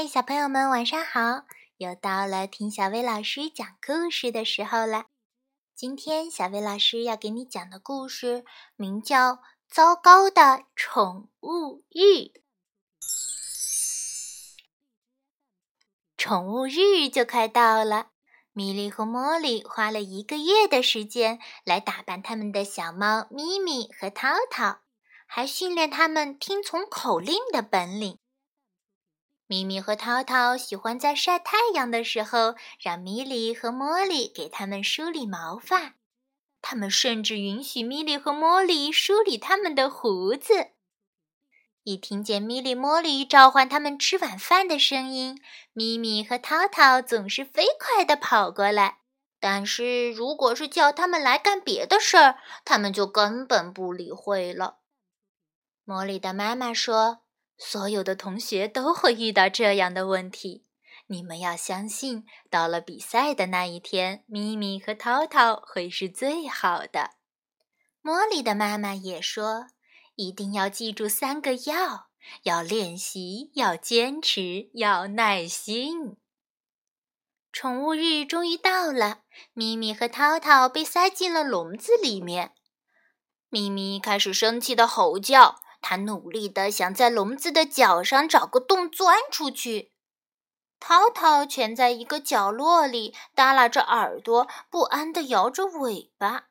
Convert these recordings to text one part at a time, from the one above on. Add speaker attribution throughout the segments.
Speaker 1: 嗨，小朋友们，晚上好！又到了听小薇老师讲故事的时候了。今天小薇老师要给你讲的故事名叫《糟糕的宠物日》。宠物日就快到了，米莉和茉莉花了一个月的时间来打扮他们的小猫咪咪和涛涛，还训练它们听从口令的本领。咪咪和涛涛喜欢在晒太阳的时候，让米莉和茉莉给他们梳理毛发。他们甚至允许米莉和茉莉梳理他们的胡子。一听见米莉、茉莉召唤他们吃晚饭的声音，咪咪和涛涛总是飞快地跑过来。但是如果是叫他们来干别的事儿，他们就根本不理会了。茉莉的妈妈说。所有的同学都会遇到这样的问题，你们要相信，到了比赛的那一天，咪咪和涛涛会是最好的。茉莉的妈妈也说，一定要记住三个要：要练习，要坚持，要耐心。宠物日终于到了，咪咪和涛涛被塞进了笼子里面，咪咪开始生气的吼叫。他努力的想在笼子的角上找个洞钻出去，涛涛蜷在一个角落里，耷拉着耳朵，不安地摇着尾巴。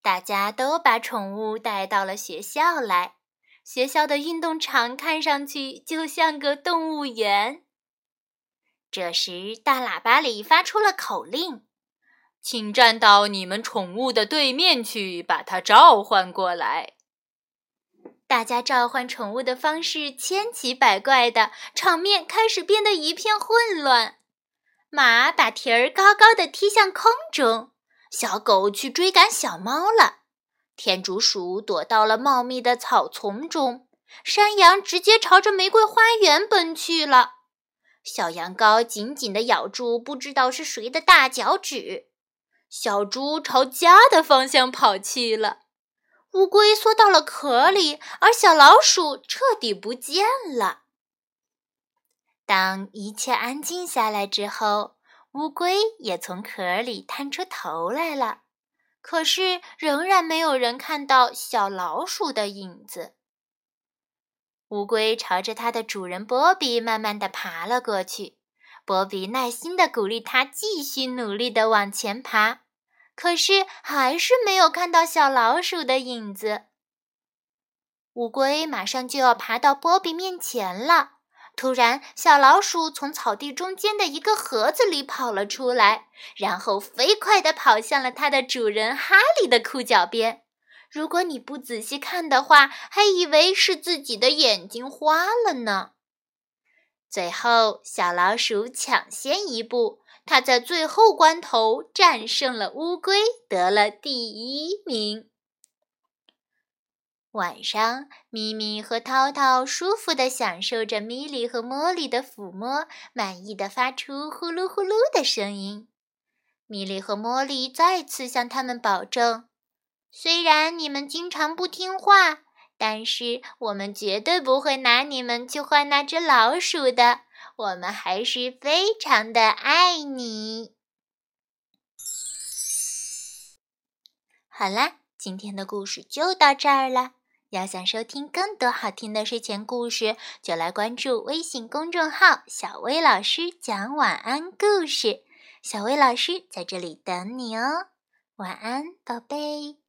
Speaker 1: 大家都把宠物带到了学校来，学校的运动场看上去就像个动物园。这时，大喇叭里发出了口令：“请站到你们宠物的对面去，把它召唤过来。”大家召唤宠物的方式千奇百怪的，场面开始变得一片混乱。马把蹄儿高高的踢向空中，小狗去追赶小猫了，天竺鼠躲到了茂密的草丛中，山羊直接朝着玫瑰花园奔去了，小羊羔紧紧地咬住不知道是谁的大脚趾，小猪朝家的方向跑去了。乌龟缩到了壳里，而小老鼠彻底不见了。当一切安静下来之后，乌龟也从壳里探出头来了，可是仍然没有人看到小老鼠的影子。乌龟朝着它的主人波比慢慢地爬了过去，波比耐心地鼓励它继续努力地往前爬。可是还是没有看到小老鼠的影子。乌龟马上就要爬到波比面前了，突然，小老鼠从草地中间的一个盒子里跑了出来，然后飞快地跑向了它的主人哈利的裤脚边。如果你不仔细看的话，还以为是自己的眼睛花了呢。最后，小老鼠抢先一步。他在最后关头战胜了乌龟，得了第一名。晚上，咪咪和涛涛舒服地享受着米莉和茉莉的抚摸，满意的发出呼噜呼噜的声音。米莉和茉莉再次向他们保证：虽然你们经常不听话，但是我们绝对不会拿你们去换那只老鼠的。我们还是非常的爱你。好啦，今天的故事就到这儿了。要想收听更多好听的睡前故事，就来关注微信公众号“小薇老师讲晚安故事”。小薇老师在这里等你哦，晚安，宝贝。